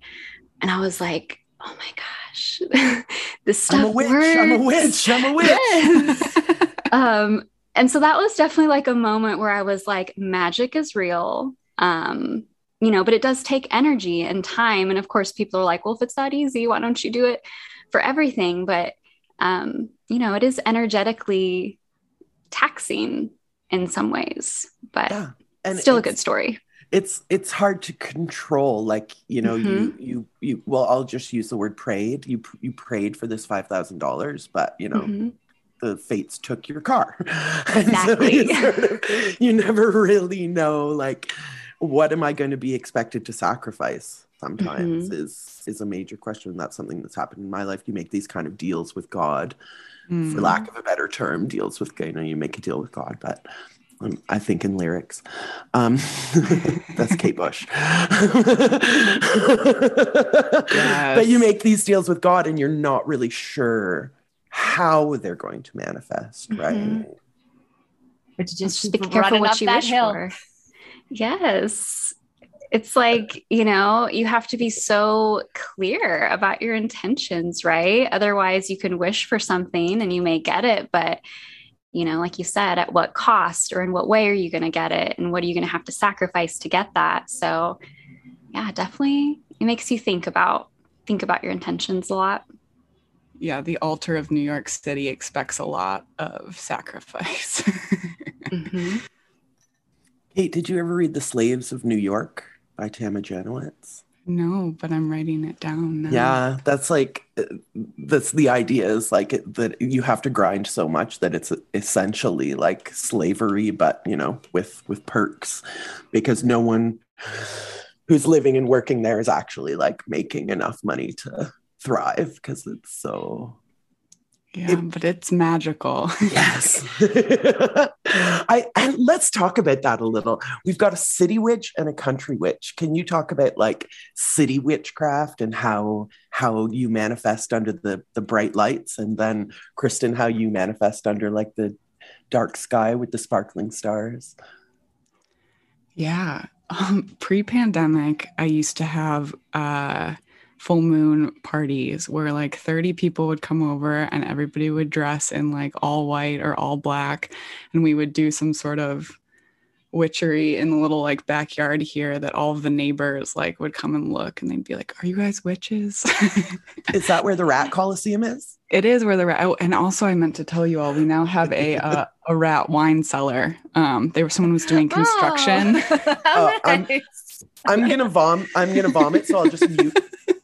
And I was like, oh my gosh, this stuff I'm a witch. works. I'm a witch. I'm a witch. Yes. um, and so that was definitely like a moment where I was like, magic is real. Um, you know, but it does take energy and time. And of course, people are like, well, if it's that easy, why don't you do it for everything? But, um, you know, it is energetically taxing in some ways, but Yeah. And still a good story. It's it's hard to control like you know you Mm-hmm. you you well i'll just use the word prayed you you prayed for this $5000 but you know Mhm. the fates took your car And so Exactly. you, sort of- you never really know like what am i going to be expected to sacrifice sometimes Mm-hmm. is is a major question that's something that's happened in my life you make these kind of deals with god Mm. for lack of a better term, deals with you know you make a deal with God, but I think in lyrics, um, that's Kate Bush. But you make these deals with God, and you're not really sure how they're going to manifest, right? Mhm. But to just, Just be careful what you wish hill. for. Yes. It's like, you know, you have to be so clear about your intentions, right? Otherwise, you can wish for something and you may get it, but, you know, like you said, at what cost or in what way are you going to get it? And what are you going to have to sacrifice to get that? So, yeah, definitely it makes you think about think about your intentions a lot. Yeah, the altar of New York City expects a lot of sacrifice. Mm-hmm. Kate, did you ever read The Slaves of New York by Tama Janowitz? No, but I'm writing it down now. Yeah, that's like uh, that's the idea is like that you have to grind so much that it's essentially like slavery, but you know, with with perks, because no one who's living and working there is actually like making enough money to thrive because it's so Yeah, but it's magical. Yes. I and let's talk about that a little. We've got a city witch and a country witch. Can you talk about like city witchcraft and how how you manifest under the the bright lights and then Kristen how you manifest under like the dark sky with the sparkling stars? Yeah. Um, Pre pandemic, I used to have uh, full moon parties where like 30 people would come over and everybody would dress in like all white or all black. And we would do some sort of witchery in the little like backyard here that all of the neighbors like would come and look and they'd be like, Are you guys witches? Is that where the rat coliseum is? It is where the rat. Oh, and also, I meant to tell you all, we now have a uh, a rat wine cellar. Um, there was someone was doing construction. Oh, Oh, I'm- I'm gonna vom I'm gonna vomit, so I'll just mute.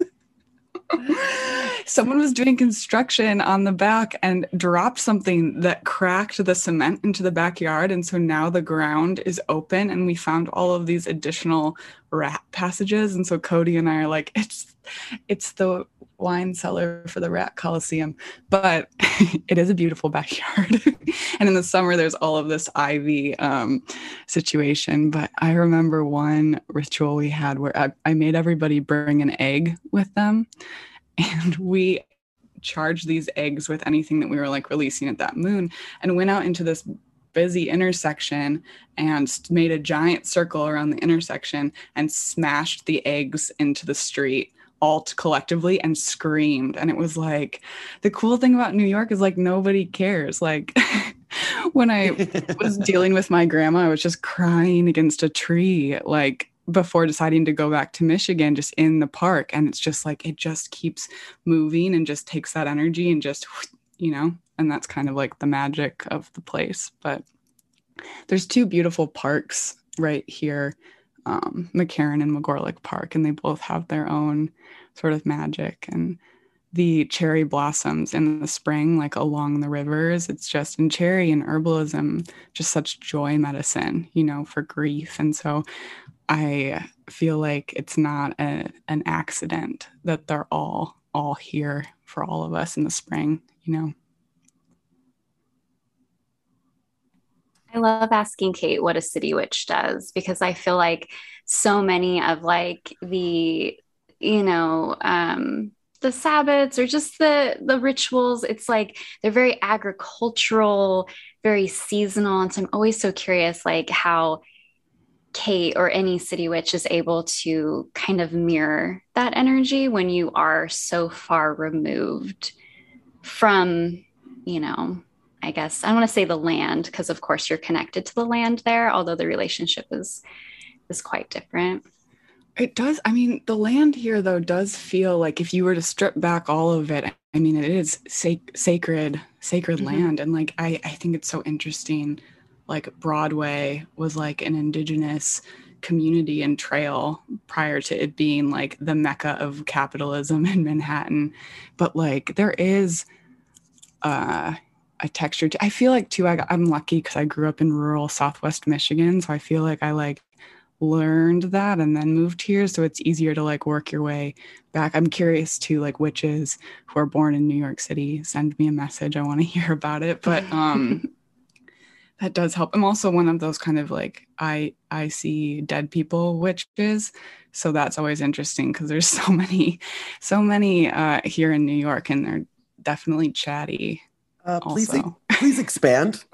someone was doing construction on the back and dropped something that cracked the cement into the backyard, and so now the ground is open, and we found all of these additional rat passages, and so Cody and I are like, it's it's the wine cellar for the rat coliseum but it is a beautiful backyard. And in the summer there's all of this ivy um, situation. But i remember one ritual we had where I, I made everybody bring an egg with them. And we charged these eggs with anything that we were like releasing at that moon and went out into this busy intersection and made a giant circle around the intersection and smashed the eggs into the street all t- collectively and screamed. And it was like the cool thing about new york is like nobody cares. Like when i was dealing with my grandma i was just crying against a tree like before deciding to go back to michigan just in the park. And it's just like it just keeps moving and just takes that energy and just you know and that's kind of like the magic of the place. But there's two beautiful parks right here um, McCarren and McGolrick Park, and they both have their own sort of magic. And the cherry blossoms in the spring, like along the rivers, it's just in cherry and herbalism, just such joy medicine, you know, for grief. And so I feel like it's not a, an accident that they're all all here for all of us in the spring, you know. I love asking Kate what a city witch does because I feel like so many of like the, you know, um, the sabbats or just the the rituals, it's like they're very agricultural, very seasonal. And so I'm always so curious like how Kate or any city witch is able to kind of mirror that energy when you are so far removed from, you know, I guess I don't want to say the land because of course you're connected to the land there, although the relationship is is quite different. It does. I mean, the land here though does feel like if you were to strip back all of it, I mean, it is sac- sacred, sacred mm-hmm. land, and like I, I think it's so interesting. Like Broadway was like an indigenous community and trail prior to it being like the mecca of capitalism in Manhattan, but like there is, uh, a texture to, I feel like too I, I'm lucky because I grew up in rural Southwest Michigan, so I feel like I like learned that and then moved here so it's easier to like work your way back. I'm curious to like witches who are born in new york city. Send me a message. I want to hear about it. But um that does help. I'm also one of those kind of like i i see dead people witches so that's always interesting because there's so many so many uh here in new york and they're definitely chatty uh, please, please expand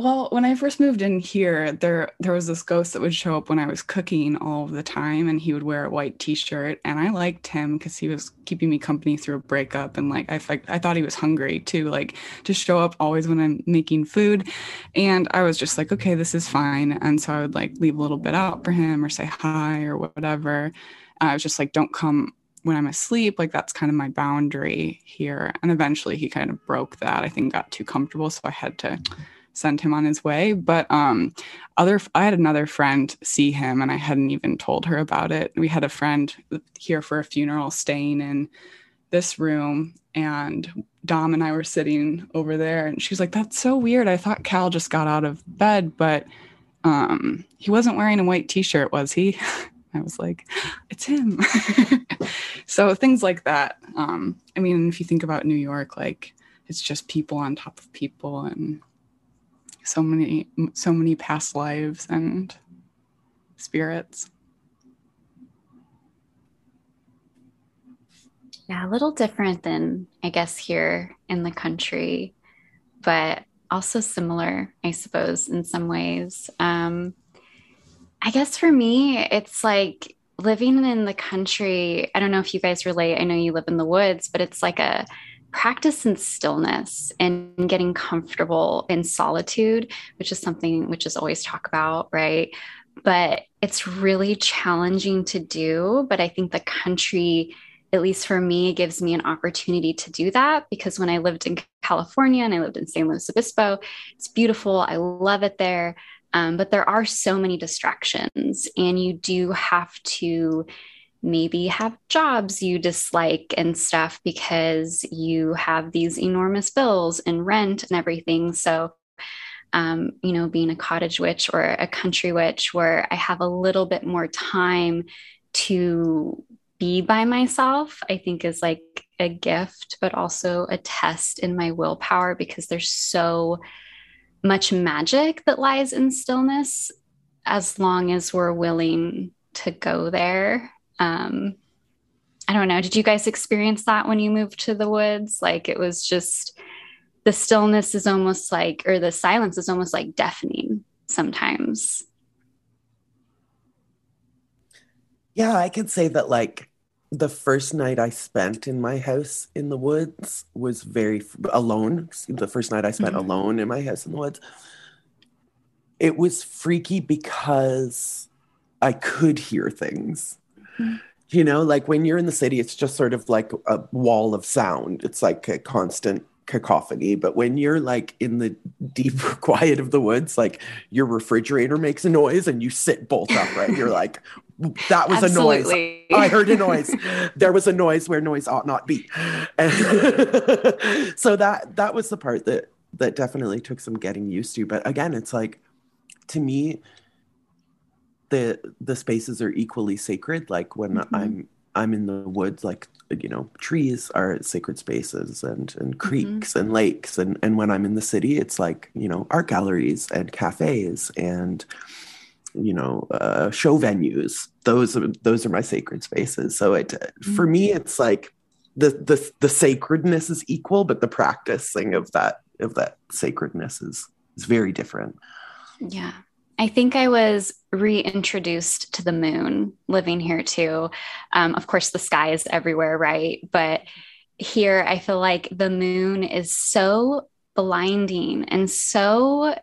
Well, when I first moved in here, there there was this ghost that would show up when I was cooking all the time, and he would wear a white T-shirt, and I liked him because he was keeping me company through a breakup, and like I I thought he was hungry too, like to show up always when I'm making food, and I was just like, okay, this is fine, and so I would like leave a little bit out for him or say hi or whatever. I was just like, don't come when I'm asleep, like that's kind of my boundary here. And eventually he kind of broke that. I think got too comfortable. So I had to send him on his way. But um, other, I had another friend see him, and I hadn't even told her about it. We had a friend here for a funeral, staying in this room, and Dom and I were sitting over there, and she's like, "That's so weird. I thought Cal just got out of bed, but um, he wasn't wearing a white T-shirt, was he?" I was like, "It's him." so things like that. Um, I mean, if you think about New York, like it's just people on top of people and so many so many past lives and spirits yeah a little different than i guess here in the country but also similar i suppose in some ways um i guess for me it's like living in the country i don't know if you guys relate i know you live in the woods but it's like a practice in stillness and getting comfortable in solitude, which is something which is always talk about, right? But it's really challenging to do. But I think the country, at least for me, gives me an opportunity to do that because when I lived in California and I lived in San Luis Obispo, it's beautiful. I love it there. Um, but there are so many distractions, and you do have to maybe have jobs you dislike and stuff because you have these enormous bills and rent and everything. So, um, you know, being a cottage witch or a country witch, where I have a little bit more time to be by myself, I think is like a gift, but also a test in my willpower because there's so much magic that lies in stillness as long as we're willing to go there um, I don't know. Did you guys experience that when you moved to the woods? Like it was just the stillness is almost like, or the silence is almost like deafening sometimes. Yeah, I could say that like the first night I spent in my house in the woods was very alone. The first night I spent mm-hmm. alone in my house in the woods, it was freaky because I could hear things. You know, like when you're in the city, it's just sort of like a wall of sound. It's like a constant cacophony. But when you're like in the deep quiet of the woods, like your refrigerator makes a noise and you sit bolt upright. You're like, that was Absolutely. a noise. I heard a noise. there was a noise where noise ought not be. And so that that was the part that that definitely took some getting used to. But again, it's like to me, the the spaces are equally sacred like when mm-hmm. i'm i'm in the woods like you know trees are sacred spaces and and mm-hmm. creeks mm-hmm. and lakes and and when i'm in the city it's like you know art galleries and cafes and you know uh, show venues those are those are my sacred spaces so it mm-hmm. for me it's like the the the sacredness is equal but the practicing of that of that sacredness is is very different yeah I think I was reintroduced to the moon living here too. Um, of course, the sky is everywhere, right? But here, I feel like the moon is so blinding and so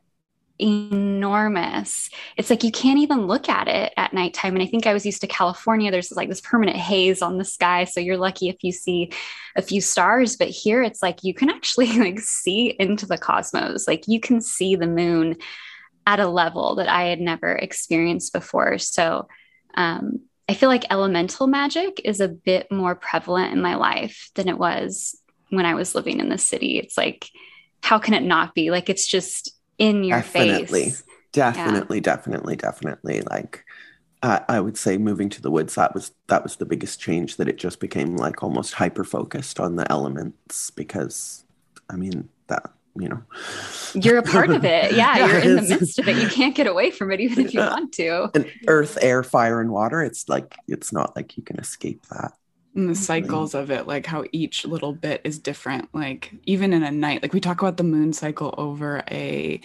enormous. It's like you can't even look at it at nighttime. And I think I was used to California. There's like this permanent haze on the sky. So you're lucky if you see a few stars. But here it's like you can actually like see into the cosmos. Like you can see the moon at a level that I had never experienced before. So um, I feel like elemental magic is a bit more prevalent in my life than it was when I was living in the city. It's like, how can it not be? Like, it's just in your definitely, face. Definitely, yeah. definitely, definitely. Like, uh, I would say moving to the woods that was that was the biggest change. That it just became like almost hyper focused on the elements because, I mean that you know. You're a part of it. Yeah, yeah you're in the midst of it. You can't get away from it even if you want to. And earth air fire and water it's like it's not like you can escape that. And the cycles of it like how each little bit is different like even in a night like we talk about the moon cycle over a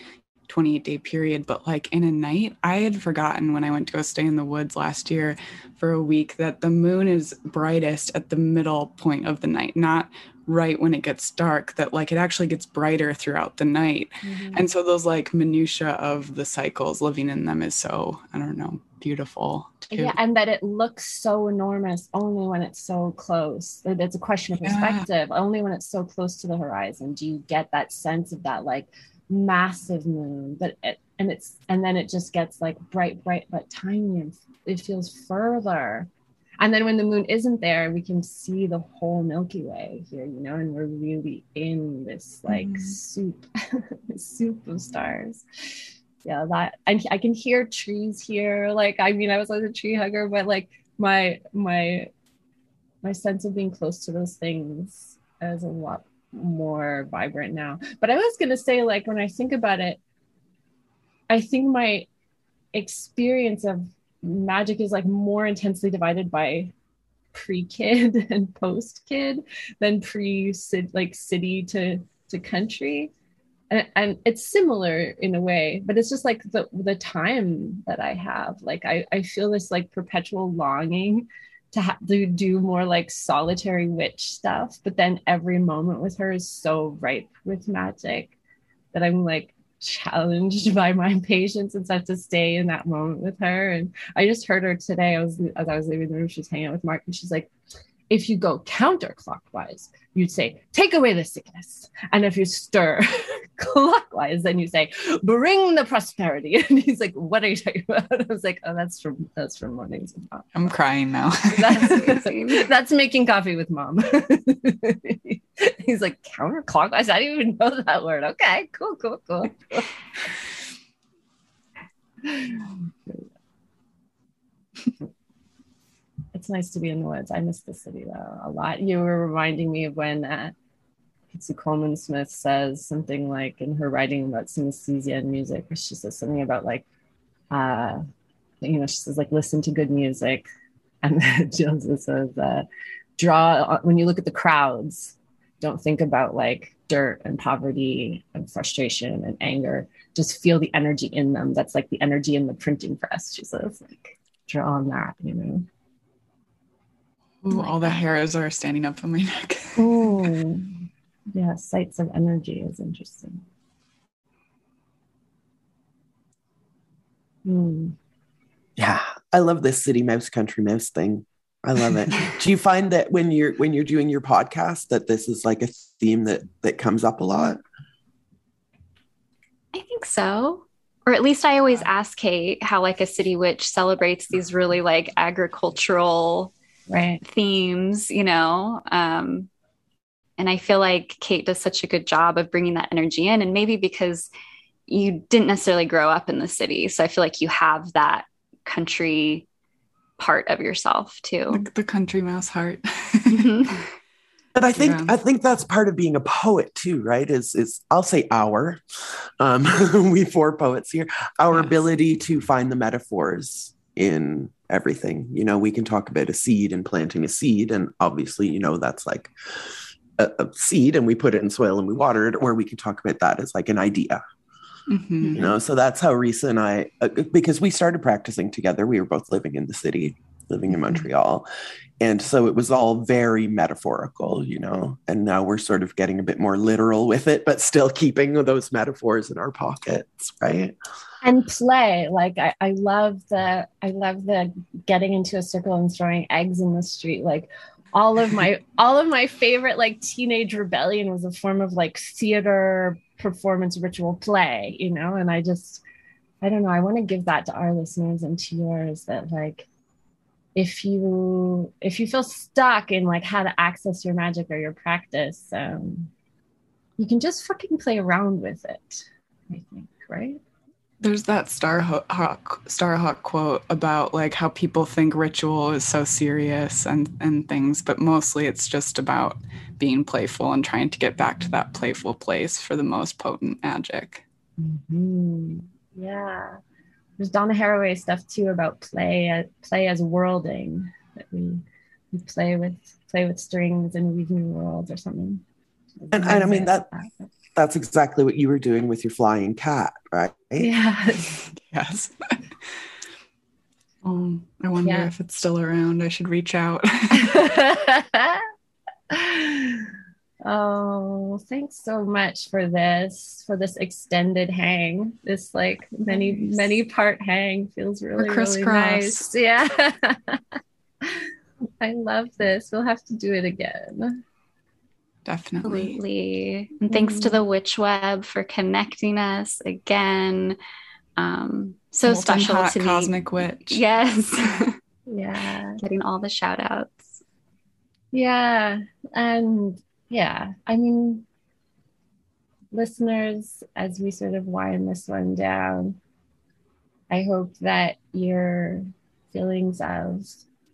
28 day period but like in a night i had forgotten when i went to go stay in the woods last year for a week that the moon is brightest at the middle point of the night not right when it gets dark that like it actually gets brighter throughout the night mm-hmm. and so those like minutia of the cycles living in them is so i don't know beautiful too. yeah and that it looks so enormous only when it's so close it's a question of perspective yeah. only when it's so close to the horizon do you get that sense of that like massive moon but it, and it's and then it just gets like bright bright but tiny and it feels further and then when the moon isn't there we can see the whole milky way here you know and we're really in this like mm. soup soup of stars. Yeah that and i can hear trees here. Like i mean i was like a tree hugger but like my my my sense of being close to those things is a lot more vibrant now. But i was going to say like when i think about it i think my experience of magic is like more intensely divided by pre-kid and post-kid than pre like city to to country. And, and, it's similar in a way but it's just like the the time that i have. Like i i feel this like perpetual longing to have to do more like solitary witch stuff but then every moment with her is so ripe with magic that i'm like challenged by my patience and stuff to stay in that moment with her. And I just heard her today. I was as I was leaving the room, she was hanging out with Mark, and she's like, if you go counterclockwise, you'd say, take away the sickness. And if you stir clockwise, then you say, bring the prosperity. And he's like, what are you talking about? I was like, oh, that's from that's from mornings. I'm crying now. that's, that's making coffee with mom. he's like, counterclockwise. I didn't even know that word. Okay, cool, cool, cool. It's nice to be in the woods. I miss the city though a lot. You were reminding me of when uh, Colman Smith says something like in her writing about synesthesia and music, where she says something about like, uh, you know, she says like listen to good music, and Joseph says uh, draw when you look at the crowds. Don't think about like dirt and poverty and frustration and anger. Just feel the energy in them. That's like the energy in the printing press. She says like draw on that, you know. Ooh, all the hairs are standing up on my neck. oh, yeah, sites of energy is interesting. Mm. Yeah, I love this city mouse country mouse thing. I love it. Do you find that when you're when you're doing your podcast that this is like a theme that that comes up a lot? I think so. Or at least I always ask Kate how like a city witch celebrates these really like agricultural right. themes, you know. Um, and I feel like Kate does such a good job of bringing that energy in. And maybe because you didn't necessarily grow up in the city. So I feel like you have that country part of yourself too. The, the country mouse heart. mm-hmm. But I think yeah. I think that's part of being a poet too, right? Is is I'll say our, um, we four poets here, our yes. ability to find the metaphors in everything. You know, we can talk about a seed and planting a seed, and obviously, you know, that's like a, a seed, and we put it in soil and we water it, or we can talk about that as like an idea. Mhm. you know so that's how Risa and i uh, because we started practicing together we were both living in the city living in Mhm. montreal and so it was all very metaphorical you know and now we're sort of getting a bit more literal with it but still keeping those metaphors in our pockets right? And play like I, I love the i love the getting into a circle and throwing eggs in the street like all of my all of my favorite like teenage rebellion was a form of like theater performance ritual play you know? And i just i don't know i want to give that to our listeners and to yours that like if you if you feel stuck in like how to access your magic or your practice um you can just fucking play around with it i think right There's that Starhawk Starhawk quote about like how people think ritual is so serious and and things, but mostly it's just about being playful and trying to get back to that playful place for the most potent magic. Mhm. Yeah. There's Donna Haraway stuff too about play uh, play as worlding that we, we play with play with strings and weave new worlds or something. And- and I mean that- that's exactly what you were doing with your flying cat right Yeah. Yes. oh, I wonder Yeah. if it's still around. I should reach out. oh, thanks so much for this, for this extended hang. This like many, Nice. many part hang feels really, really nice. Yeah. I love this. We'll have to do it again. Definitely. Absolutely. And thanks to the Witch Web for connecting us again. Um, so Molten special hot to be. cosmic witch. Yes. Yeah. Getting all the shout outs. Yeah. And yeah, I mean, listeners, as we sort of wind this one down, I hope that your feelings of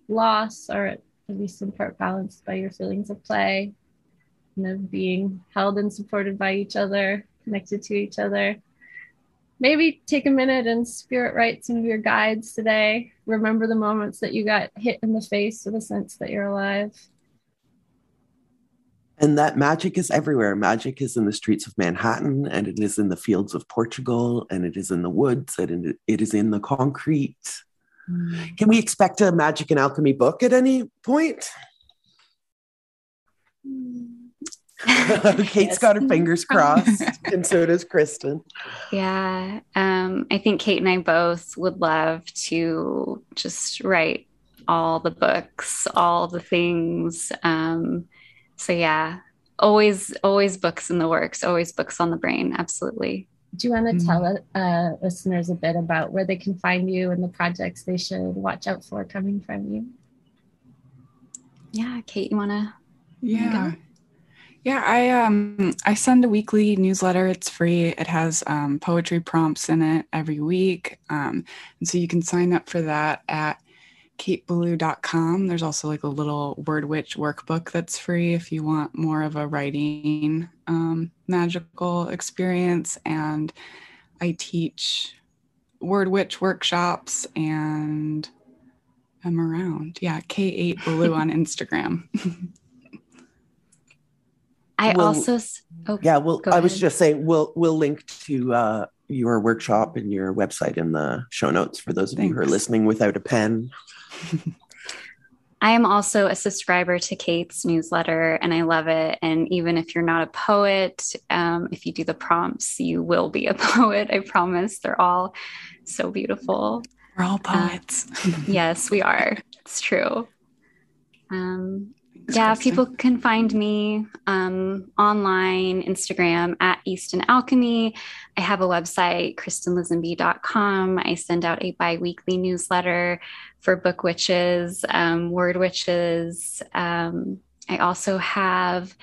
loss are at least in part balanced by your feelings of play and of being held and supported by each other, connected to each other. Maybe take a minute and spirit write some of your guides today. Remember the moments that you got hit in the face with a sense that you're alive. And that magic is everywhere. Magic is in the streets of Manhattan, and it is in the fields of Portugal, and it is in the woods, and it- is in the concrete. Can we expect a magic and alchemy book at any point? Kate's Yes. got her fingers crossed, and so does Kristen. Yeah. Um, I think Kate and I both would love to just write all the books, all the things. Um, so yeah, always, always books in the works, always books on the brain. Absolutely. Do you want to Mm. tell uh, listeners a bit about where they can find you and the projects they should watch out for coming from you? Yeah. Kate, you want to? Yeah. Yeah, I um I send a weekly newsletter. It's free. It has um, poetry prompts in it every week. Um, and so you can sign up for that at kateballou.com. There's also like a little Word Witch workbook that's free if you want more of a writing um, magical experience. And I teach Word Witch workshops and I'm around. Yeah, K8 Baloo on Instagram. I Well, also, oh, Yeah, well, Go I was just saying we'll we'll link to uh, your workshop and your website in the show notes for those of you who are listening without a pen. I am also a subscriber to Kate's newsletter and I love it. And even if you're not a poet, um, if you do the prompts, you will be a poet. I promise. They're all so beautiful. We're all poets. Yes, we are. It's true. Um, yeah, people can find me um, online, Instagram at Easton Alchemy. I have a website, kristenlisenby.com. I send out a bi weekly newsletter for book witches, um, word witches. Um, I also have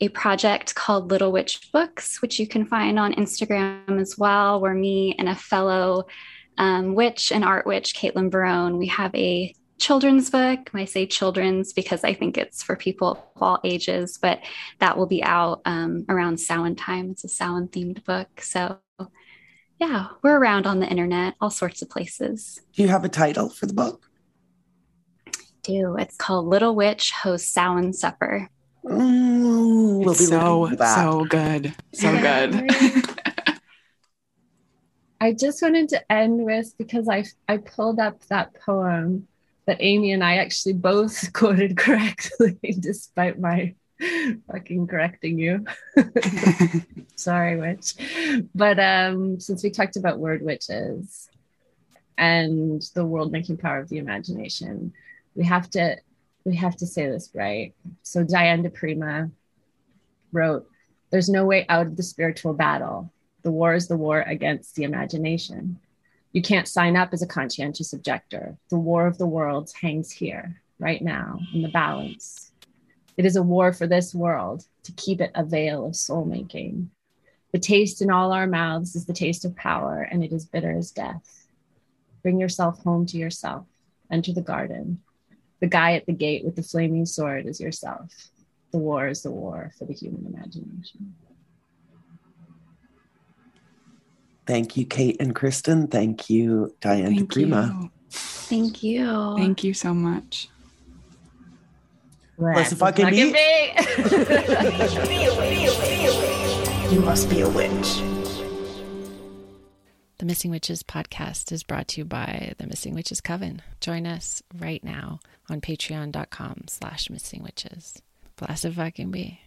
a project called Little Witch Books, which you can find on Instagram as well, where me and a fellow um, witch and art witch, Caitlin Barone, we have a children's book. I say children's because I think it's for people of all ages, but that will be out um, around Samhain time. It's a Samhain themed book. So, yeah, we're around on the internet, all sorts of places. Do you have a title for the book? Do it's called Little Witch Hosts Samhain Supper. Mm, we'll It's be so that. so good, so good. I just wanted to end with because I I pulled up that poem that Amy and I actually both quoted correctly, despite my fucking correcting you. Sorry, witch. But um, since we talked about word witches and the world making power of the imagination, we have to we have to say this right. So Diane di Prima wrote, "There's no way out of the spiritual battle. The war is the war against the imagination." You can't sign up as a conscientious objector. The war of the worlds hangs here, right now, in the balance. It is a war for this world to keep it a veil of soul making. The taste in all our mouths is the taste of power, and it is bitter as death. Bring yourself home to yourself. Enter the garden. The guy at the gate with the flaming sword is yourself. The war is the war for the human imagination. Thank you, Kate and Kristen. Thank you, Diane Thank Prima. You. Thank you. Thank you so much. Let's, Let's fucking be. you must be a witch. The Missing Witches podcast is brought to you by the Missing Witches Coven. Join us right now on patreon.com slash missing witches. Blessed fucking be.